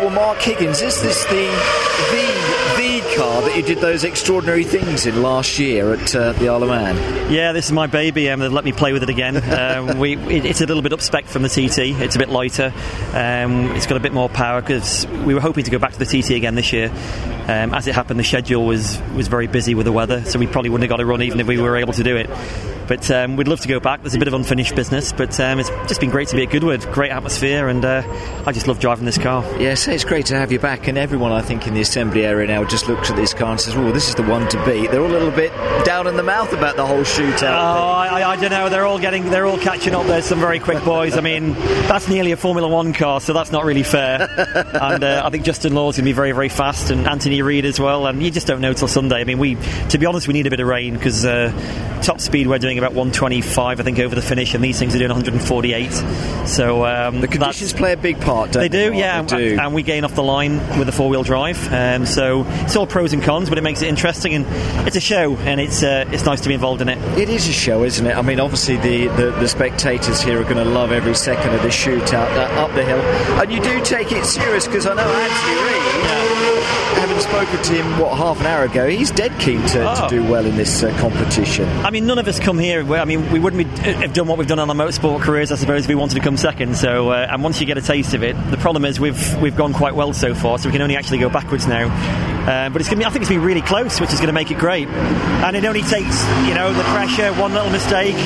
well, Mark Higgins, is this the the the car that you did those extraordinary things in last year at uh, the Isle of Man? Yeah, this is my baby. Um, they've let me play with it again. Um, we, it, it's a little bit up spec from the TT. It's a bit lighter. Um, it's got a bit more power because we were hoping to go back to the TT again this year. Um, as it happened, the schedule was was very busy with the weather, so we probably wouldn't have got a run even if we were able to do it. But um, we'd love to go back. There's a bit of unfinished business, but um, it's just been great to be at Goodwood. Great atmosphere, and uh, I just love driving this car. Yes, it's great to have you back, and everyone I think in the assembly area now just looks at this car and says, "Oh, this is the one to beat." They're all a little bit down in the mouth about the whole shootout. Oh, I, I, don't know. They're all getting, they're all catching up. There's some very quick boys. I mean, that's nearly a Formula One car, so that's not really fair. and uh, I think Justin Law's going to be very, very fast, and Anthony Reid as well. And you just don't know till Sunday. I mean, we, to be honest, we need a bit of rain because uh, top speed we're doing about 125, I think, over the finish, and these things are doing 148. So um, the conditions play a big part. they do, yeah. They do. And, and, we gain off the line with the four-wheel drive. Um, so it's all pros and cons, but it makes it interesting, and it's a show, and it's uh, it's nice to be involved in it. It is a show, isn't it? I mean, obviously the, the, the spectators here are going to love every second of this shootout uh, up the hill, and you do take it serious because I know Anthony Reid. Yeah. Spoken to him what half an hour ago, he's dead keen to, oh. to do well in this uh, competition. I mean, none of us come here. I mean, we wouldn't be, have done what we've done on our motorsport careers, I suppose, if we wanted to come second. So, uh, and once you get a taste of it, the problem is we've we've gone quite well so far, so we can only actually go backwards now. Uh, but it's going to be, I think it's going to be really close, which is going to make it great. And it only takes, you know, the pressure, one little mistake,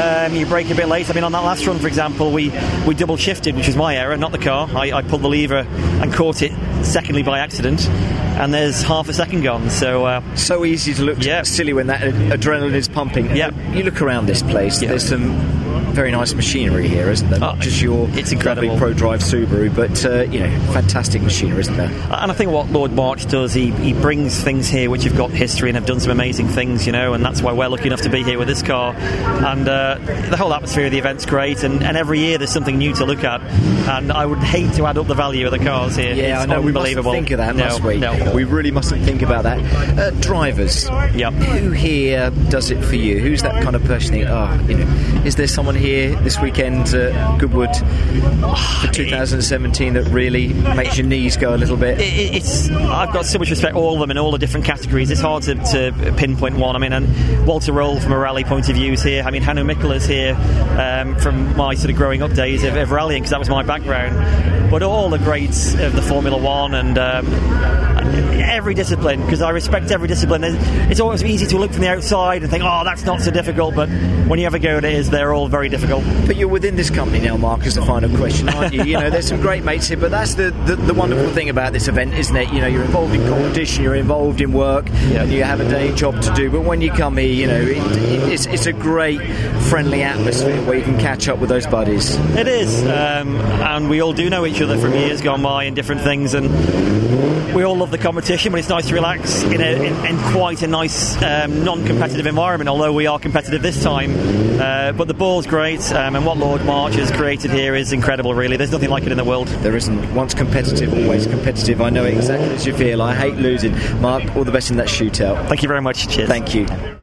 um, you brake a bit late. I mean, on that last run, for example, we, we double shifted, which was my error, not the car. I, I pulled the lever and caught it, secondly, by accident. And there's half a second gone, so uh, so easy to look silly when that adrenaline is pumping. Yeah, you look around this place. There's some very nice machinery here, isn't there? Not oh, just your it's incredible Prodrive Subaru, but uh, you know, fantastic machinery, isn't there? And I think what Lord March does, he, he brings things here which have got history and have done some amazing things, you know, and that's why we're lucky enough to be here with this car. And uh, the whole atmosphere of the event's great, and, and every year there's something new to look at. And I would hate to add up the value of the cars here. Yeah, it's I know. We mustn't think of that, no, must we? No. We really mustn't think about that. Uh, drivers. Yep. Who here does it for you? Who's that kind of person? That, oh, you know, is there someone here this weekend at Goodwood for 2017 that really makes your knees go a little bit? It, it's I've got so much respect for all of them in all the different categories. It's hard to, to pinpoint one. I mean, and Walter Röhrl from a rally point of view is here. I mean, Hannu Mikkola is here um, from my sort of growing up days of, of rallying because that was my background. But all the greats of the Formula One and um, every discipline because I respect every discipline. It's always easy to look from the outside and think, oh, that's not so difficult, but when you ever go it is, they're all very difficult. But you're within this company now, Mark, is the final question, aren't you? you know, there's some great mates here, but that's the, the, the, wonderful thing about this event, isn't it? You know, you're involved in competition, you're involved in work, yeah. and you have a day job to do, but when you come here, you know, it, it, it's, it's a great, friendly atmosphere where you can catch up with those buddies. It is, um, and we all do know each other from years gone by and different things, and we all love the competition, but it's nice to relax in, a, in, in quite a nice um, non-competitive environment. Although we are competitive this time, uh, but the ball's great, um, and what Lord March has created here is incredible. Really, there's nothing like it in the world. There isn't. Once competitive, always competitive. I know exactly as you feel. I hate losing. Mark, all the best in that shootout. Thank you very much. Cheers. Thank you.